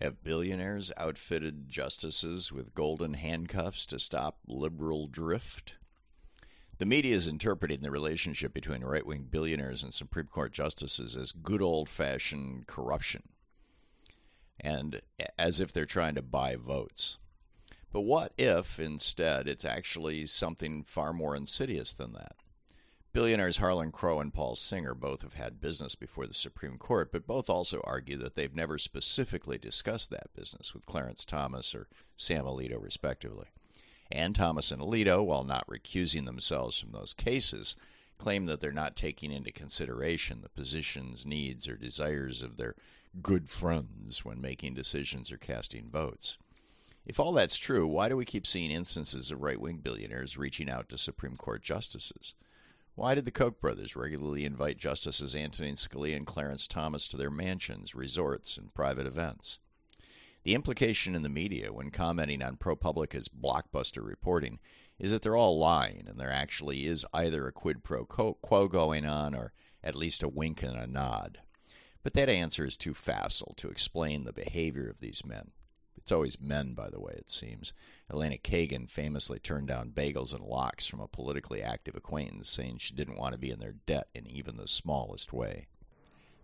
Have billionaires outfitted justices with golden handcuffs to stop liberal drift? The media is interpreting the relationship between right wing billionaires and Supreme Court justices as good old fashioned corruption, and as if they're trying to buy votes. But what if, instead, it's actually something far more insidious than that? Billionaires Harlan Crow and Paul Singer both have had business before the Supreme Court, but both also argue that they've never specifically discussed that business with Clarence Thomas or Sam Alito, respectively. And Thomas and Alito, while not recusing themselves from those cases, claim that they're not taking into consideration the positions, needs, or desires of their good friends when making decisions or casting votes. If all that's true, why do we keep seeing instances of right wing billionaires reaching out to Supreme Court justices? Why did the Koch brothers regularly invite Justices Antonin Scalia and Clarence Thomas to their mansions, resorts, and private events? The implication in the media when commenting on ProPublica's blockbuster reporting is that they're all lying and there actually is either a quid pro quo going on or at least a wink and a nod. But that answer is too facile to explain the behavior of these men. It's always men, by the way, it seems. Elena Kagan famously turned down bagels and lox from a politically active acquaintance, saying she didn't want to be in their debt in even the smallest way.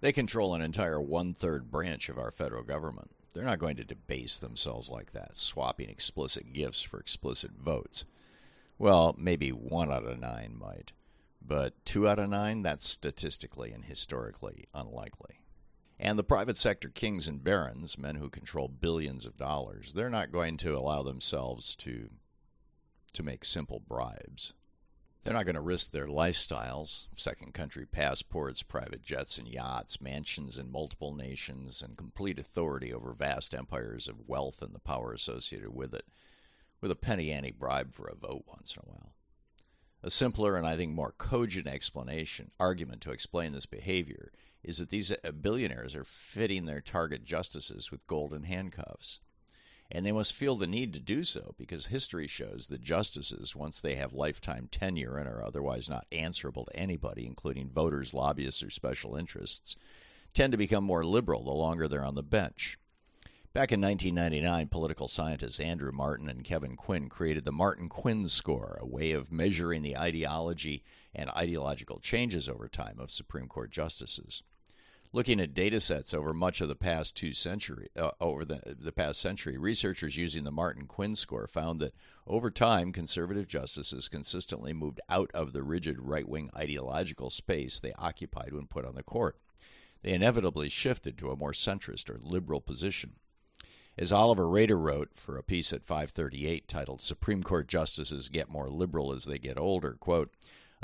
They control an entire one third branch of our federal government. They're not going to debase themselves like that, swapping explicit gifts for explicit votes. Well, maybe one out of nine might, but two out of nine, that's statistically and historically unlikely. And the private sector kings and barons, men who control billions of dollars, they're not going to allow themselves to to make simple bribes. They're not going to risk their lifestyles, second country passports, private jets and yachts, mansions in multiple nations, and complete authority over vast empires of wealth and the power associated with it, with a penny ante bribe for a vote once in a while. A simpler and I think more cogent explanation, argument to explain this behavior is that these uh, billionaires are fitting their target justices with golden handcuffs. And they must feel the need to do so because history shows that justices, once they have lifetime tenure and are otherwise not answerable to anybody, including voters, lobbyists, or special interests, tend to become more liberal the longer they're on the bench. Back in 1999, political scientists Andrew Martin and Kevin Quinn created the Martin Quinn score, a way of measuring the ideology and ideological changes over time of Supreme Court justices. Looking at data sets over much of the past two century, uh, over the, the past century, researchers using the Martin Quinn score found that over time, conservative justices consistently moved out of the rigid right wing ideological space they occupied when put on the court. They inevitably shifted to a more centrist or liberal position. As Oliver Roeder wrote for a piece at 538 titled Supreme Court Justices Get More Liberal as They Get Older, quote,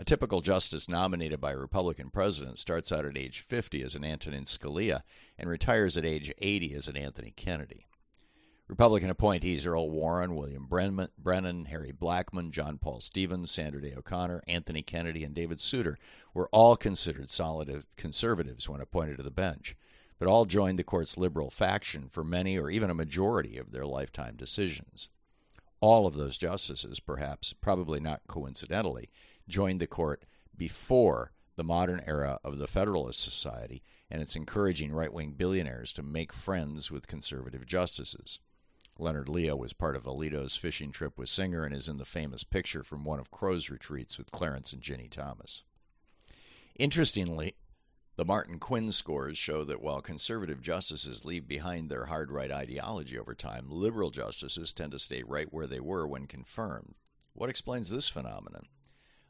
a typical justice nominated by a Republican president starts out at age 50 as an Antonin Scalia and retires at age 80 as an Anthony Kennedy. Republican appointees Earl Warren, William Brennan, Harry Blackmun, John Paul Stevens, Sandra Day O'Connor, Anthony Kennedy, and David Souter were all considered solid conservatives when appointed to the bench, but all joined the court's liberal faction for many or even a majority of their lifetime decisions. All of those justices, perhaps, probably not coincidentally, joined the court before the modern era of the Federalist Society, and it's encouraging right wing billionaires to make friends with conservative justices. Leonard Leo was part of Alito's fishing trip with Singer and is in the famous picture from one of Crow's retreats with Clarence and Ginny Thomas. Interestingly, the Martin Quinn scores show that while conservative justices leave behind their hard right ideology over time, liberal justices tend to stay right where they were when confirmed. What explains this phenomenon?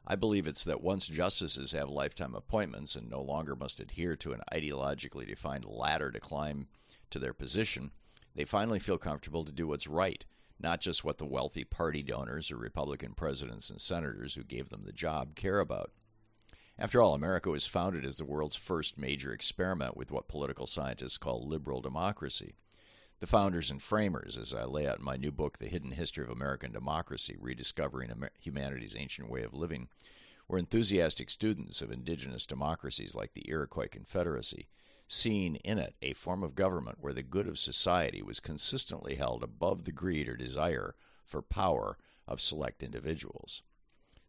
I believe it's that once justices have lifetime appointments and no longer must adhere to an ideologically defined ladder to climb to their position, they finally feel comfortable to do what's right, not just what the wealthy party donors or Republican presidents and senators who gave them the job care about. After all, America was founded as the world's first major experiment with what political scientists call liberal democracy. The founders and framers, as I lay out in my new book, The Hidden History of American Democracy Rediscovering Humanity's Ancient Way of Living, were enthusiastic students of indigenous democracies like the Iroquois Confederacy, seeing in it a form of government where the good of society was consistently held above the greed or desire for power of select individuals.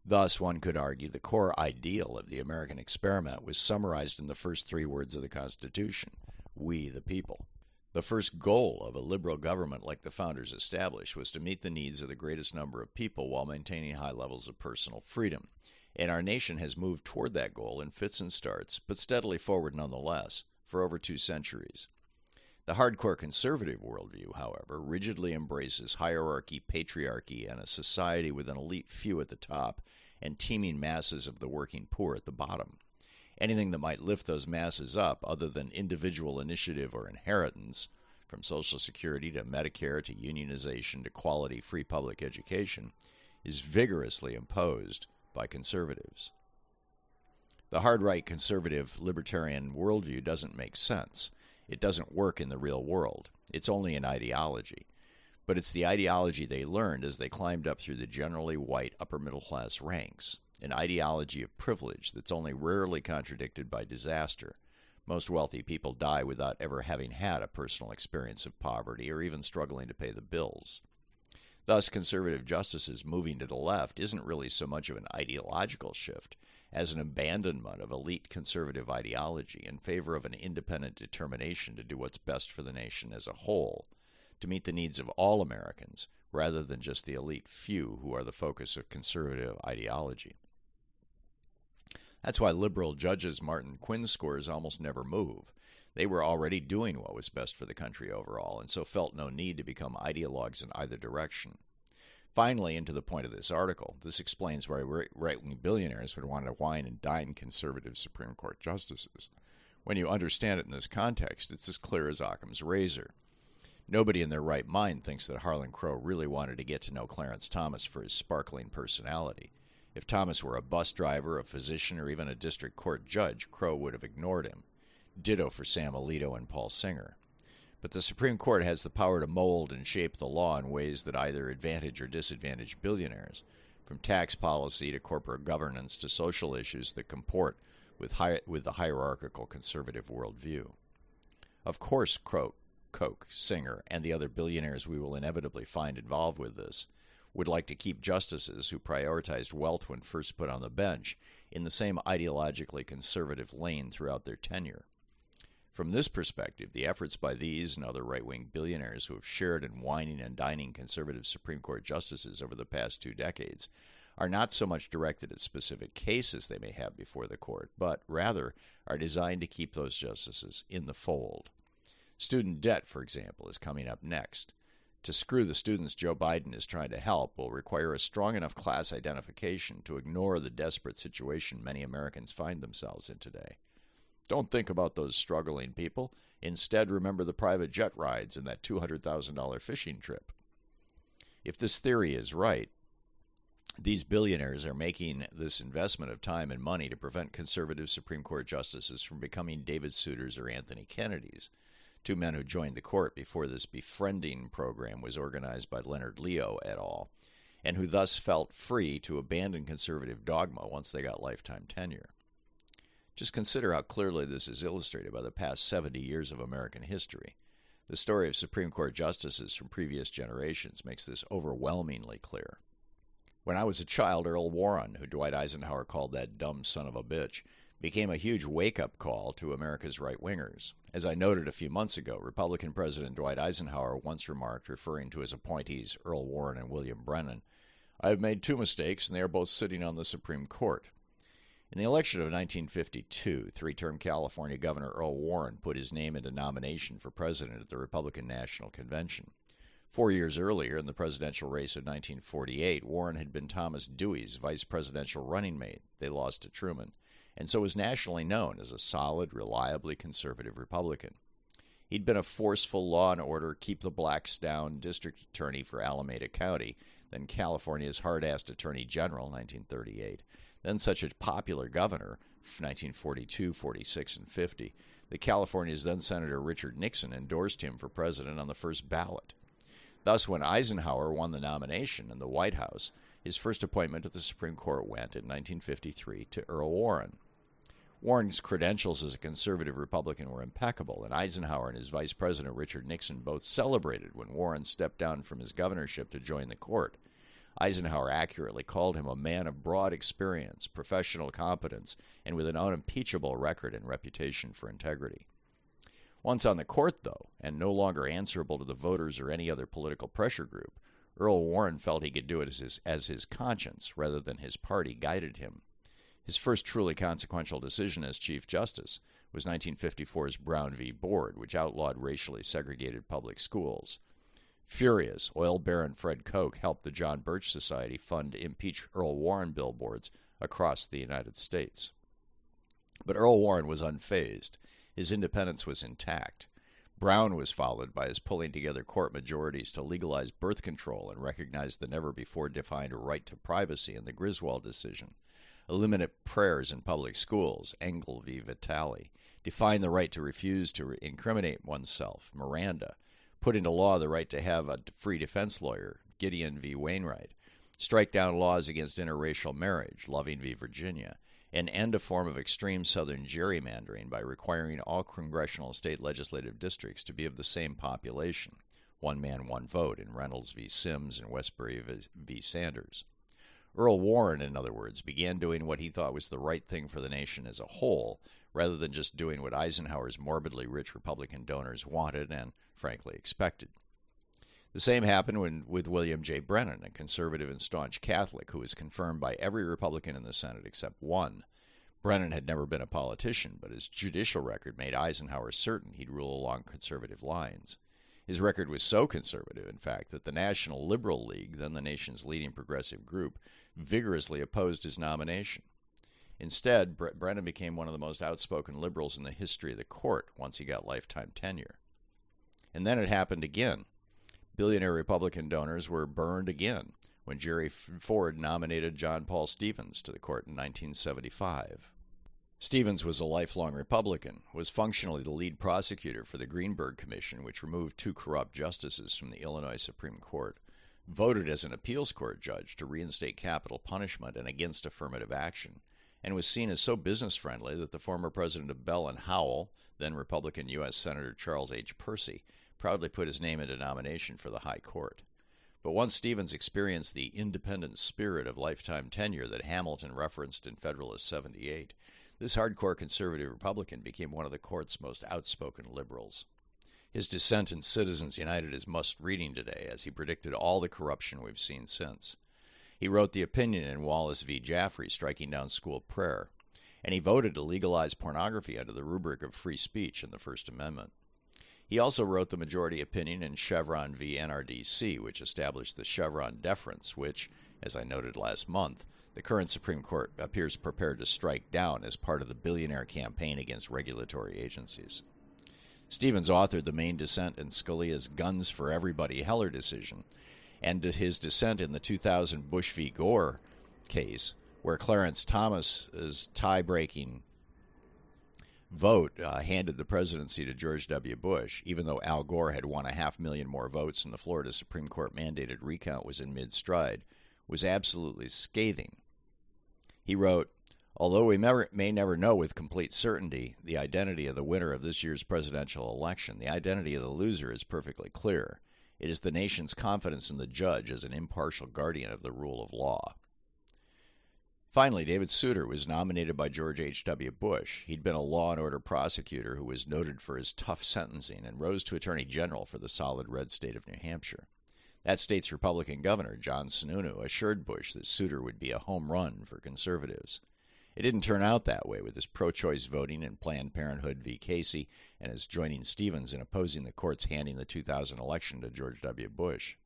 Thus, one could argue the core ideal of the American experiment was summarized in the first three words of the Constitution We the people. The first goal of a liberal government like the founders established was to meet the needs of the greatest number of people while maintaining high levels of personal freedom. And our nation has moved toward that goal in fits and starts, but steadily forward nonetheless, for over two centuries. The hardcore conservative worldview, however, rigidly embraces hierarchy, patriarchy, and a society with an elite few at the top and teeming masses of the working poor at the bottom. Anything that might lift those masses up, other than individual initiative or inheritance, from Social Security to Medicare to unionization to quality free public education, is vigorously imposed by conservatives. The hard right conservative libertarian worldview doesn't make sense. It doesn't work in the real world. It's only an ideology. But it's the ideology they learned as they climbed up through the generally white upper middle class ranks, an ideology of privilege that's only rarely contradicted by disaster. Most wealthy people die without ever having had a personal experience of poverty or even struggling to pay the bills. Thus, conservative justices moving to the left isn't really so much of an ideological shift as an abandonment of elite conservative ideology in favor of an independent determination to do what's best for the nation as a whole, to meet the needs of all Americans rather than just the elite few who are the focus of conservative ideology. That's why liberal judges Martin Quinn's scores almost never move. They were already doing what was best for the country overall, and so felt no need to become ideologues in either direction. Finally, and to the point of this article, this explains why right wing billionaires would want to wine and dine conservative Supreme Court justices. When you understand it in this context, it's as clear as Occam's razor. Nobody in their right mind thinks that Harlan Crow really wanted to get to know Clarence Thomas for his sparkling personality. If Thomas were a bus driver, a physician, or even a district court judge, Crow would have ignored him. Ditto for Sam Alito and Paul Singer. But the Supreme Court has the power to mold and shape the law in ways that either advantage or disadvantage billionaires, from tax policy to corporate governance to social issues that comport with, hi- with the hierarchical conservative worldview. Of course, Crow, Koch, Singer, and the other billionaires we will inevitably find involved with this would like to keep justices who prioritized wealth when first put on the bench in the same ideologically conservative lane throughout their tenure. From this perspective, the efforts by these and other right wing billionaires who have shared in wining and dining conservative Supreme Court justices over the past two decades are not so much directed at specific cases they may have before the court, but rather are designed to keep those justices in the fold. Student debt, for example, is coming up next. To screw the students Joe Biden is trying to help will require a strong enough class identification to ignore the desperate situation many Americans find themselves in today. Don't think about those struggling people. Instead, remember the private jet rides and that $200,000 fishing trip. If this theory is right, these billionaires are making this investment of time and money to prevent conservative Supreme Court justices from becoming David Souters or Anthony Kennedys, two men who joined the court before this befriending program was organized by Leonard Leo et al., and who thus felt free to abandon conservative dogma once they got lifetime tenure. Just consider how clearly this is illustrated by the past 70 years of American history. The story of Supreme Court justices from previous generations makes this overwhelmingly clear. When I was a child, Earl Warren, who Dwight Eisenhower called that dumb son of a bitch, became a huge wake up call to America's right wingers. As I noted a few months ago, Republican President Dwight Eisenhower once remarked, referring to his appointees Earl Warren and William Brennan, I have made two mistakes, and they are both sitting on the Supreme Court. In the election of 1952, three term California Governor Earl Warren put his name into nomination for president at the Republican National Convention. Four years earlier, in the presidential race of 1948, Warren had been Thomas Dewey's vice presidential running mate. They lost to Truman, and so was nationally known as a solid, reliably conservative Republican. He'd been a forceful law and order, keep the blacks down district attorney for Alameda County, then California's hard assed attorney general, 1938 then such a popular governor, 1942, 46, and 50, that California's then Senator Richard Nixon endorsed him for president on the first ballot. Thus, when Eisenhower won the nomination in the White House, his first appointment to the Supreme Court went in 1953 to Earl Warren. Warren's credentials as a conservative Republican were impeccable, and Eisenhower and his Vice President Richard Nixon both celebrated when Warren stepped down from his governorship to join the court. Eisenhower accurately called him a man of broad experience, professional competence, and with an unimpeachable record and reputation for integrity. Once on the court, though, and no longer answerable to the voters or any other political pressure group, Earl Warren felt he could do it as his, as his conscience rather than his party guided him. His first truly consequential decision as Chief Justice was 1954's Brown v. Board, which outlawed racially segregated public schools. Furious, oil baron Fred Koch helped the John Birch Society fund impeach Earl Warren billboards across the United States. But Earl Warren was unfazed. His independence was intact. Brown was followed by his pulling together court majorities to legalize birth control and recognize the never before defined right to privacy in the Griswold decision, eliminate prayers in public schools, Engel v. Vitale, define the right to refuse to incriminate oneself, Miranda, put into law the right to have a free defense lawyer, Gideon v. Wainwright, strike down laws against interracial marriage, Loving v. Virginia, and end a form of extreme Southern gerrymandering by requiring all congressional state legislative districts to be of the same population one man, one vote in Reynolds v. Sims and Wesberry v. Sanders. Earl Warren, in other words, began doing what he thought was the right thing for the nation as a whole, rather than just doing what Eisenhower's morbidly rich Republican donors wanted and, frankly, expected. The same happened when, with William J. Brennan, a conservative and staunch Catholic who was confirmed by every Republican in the Senate except one. Brennan had never been a politician, but his judicial record made Eisenhower certain he'd rule along conservative lines. His record was so conservative, in fact, that the National Liberal League, then the nation's leading progressive group, vigorously opposed his nomination. Instead, Bre- Brennan became one of the most outspoken liberals in the history of the court once he got lifetime tenure. And then it happened again billionaire Republican donors were burned again when Jerry Ford nominated John Paul Stevens to the court in 1975. Stevens was a lifelong Republican, was functionally the lead prosecutor for the Greenberg Commission, which removed two corrupt justices from the Illinois Supreme Court, voted as an appeals court judge to reinstate capital punishment and against affirmative action, and was seen as so business friendly that the former president of Bell and Howell, then Republican U.S. Senator Charles H. Percy, proudly put his name into nomination for the High Court. But once Stevens experienced the independent spirit of lifetime tenure that Hamilton referenced in Federalist 78, this hardcore conservative Republican became one of the court's most outspoken liberals. His dissent in Citizens United is must reading today, as he predicted all the corruption we've seen since. He wrote the opinion in Wallace v. Jaffree striking down school prayer, and he voted to legalize pornography under the rubric of free speech in the First Amendment. He also wrote the majority opinion in Chevron v. NRDC, which established the Chevron deference, which, as I noted last month, the current Supreme Court appears prepared to strike down as part of the billionaire campaign against regulatory agencies. Stevens authored the main dissent in Scalia's Guns for Everybody Heller decision, and his dissent in the 2000 Bush v. Gore case, where Clarence Thomas's tie breaking vote uh, handed the presidency to George W. Bush, even though Al Gore had won a half million more votes and the Florida Supreme Court mandated recount was in mid stride, was absolutely scathing. He wrote, Although we may never know with complete certainty the identity of the winner of this year's presidential election, the identity of the loser is perfectly clear. It is the nation's confidence in the judge as an impartial guardian of the rule of law. Finally, David Souter was nominated by George H.W. Bush. He'd been a law and order prosecutor who was noted for his tough sentencing and rose to Attorney General for the solid red state of New Hampshire. That state's Republican governor, John Sununu, assured Bush that Souter would be a home run for conservatives. It didn't turn out that way with his pro choice voting in Planned Parenthood v. Casey and his joining Stevens in opposing the courts handing the 2000 election to George W. Bush.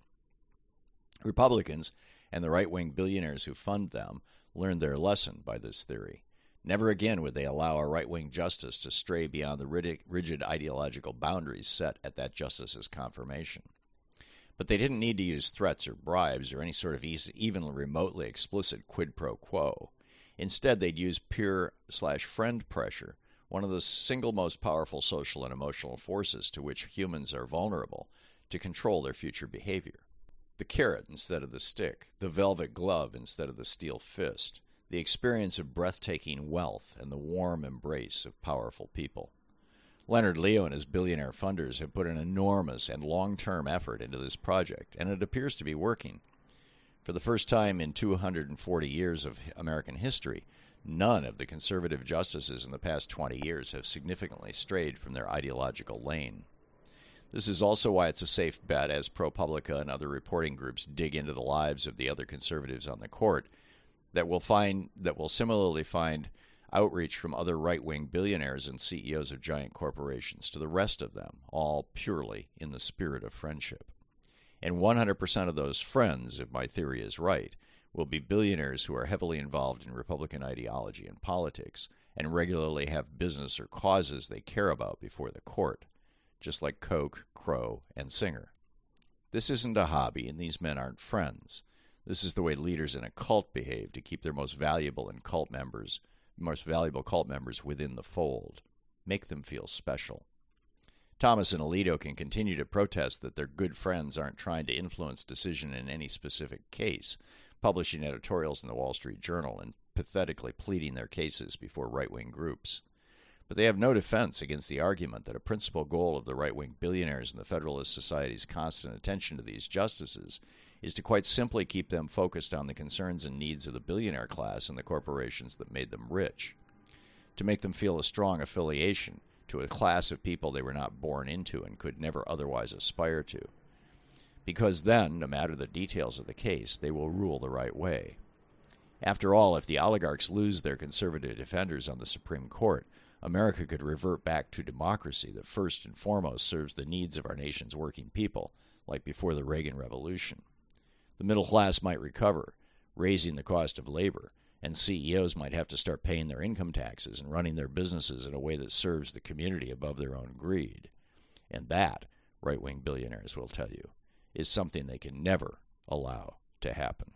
Republicans and the right wing billionaires who fund them learned their lesson by this theory. Never again would they allow a right wing justice to stray beyond the rigid ideological boundaries set at that justice's confirmation. But they didn't need to use threats or bribes or any sort of even remotely explicit quid pro quo. Instead, they'd use peer slash friend pressure, one of the single most powerful social and emotional forces to which humans are vulnerable, to control their future behavior the carrot instead of the stick, the velvet glove instead of the steel fist, the experience of breathtaking wealth, and the warm embrace of powerful people. Leonard Leo and his billionaire funders have put an enormous and long term effort into this project, and it appears to be working. For the first time in 240 years of American history, None of the conservative justices in the past 20 years have significantly strayed from their ideological lane. This is also why it's a safe bet as ProPublica and other reporting groups dig into the lives of the other conservatives on the court that will find that will similarly find outreach from other right-wing billionaires and CEOs of giant corporations to the rest of them, all purely in the spirit of friendship. And 100% of those friends, if my theory is right, will be billionaires who are heavily involved in Republican ideology and politics and regularly have business or causes they care about before the court, just like Koch, Crow, and Singer. This isn't a hobby, and these men aren't friends. This is the way leaders in a cult behave to keep their most valuable and cult members, most valuable cult members within the fold. Make them feel special. Thomas and Alito can continue to protest that their good friends aren't trying to influence decision in any specific case, publishing editorials in the Wall Street Journal and pathetically pleading their cases before right wing groups. But they have no defense against the argument that a principal goal of the right wing billionaires in the Federalist Society's constant attention to these justices is to quite simply keep them focused on the concerns and needs of the billionaire class and the corporations that made them rich, to make them feel a strong affiliation to a class of people they were not born into and could never otherwise aspire to because then, no matter the details of the case, they will rule the right way. After all, if the oligarchs lose their conservative defenders on the Supreme Court, America could revert back to democracy that first and foremost serves the needs of our nation's working people, like before the Reagan Revolution. The middle class might recover, raising the cost of labor, and CEOs might have to start paying their income taxes and running their businesses in a way that serves the community above their own greed. And that, right wing billionaires will tell you, is something they can never allow to happen.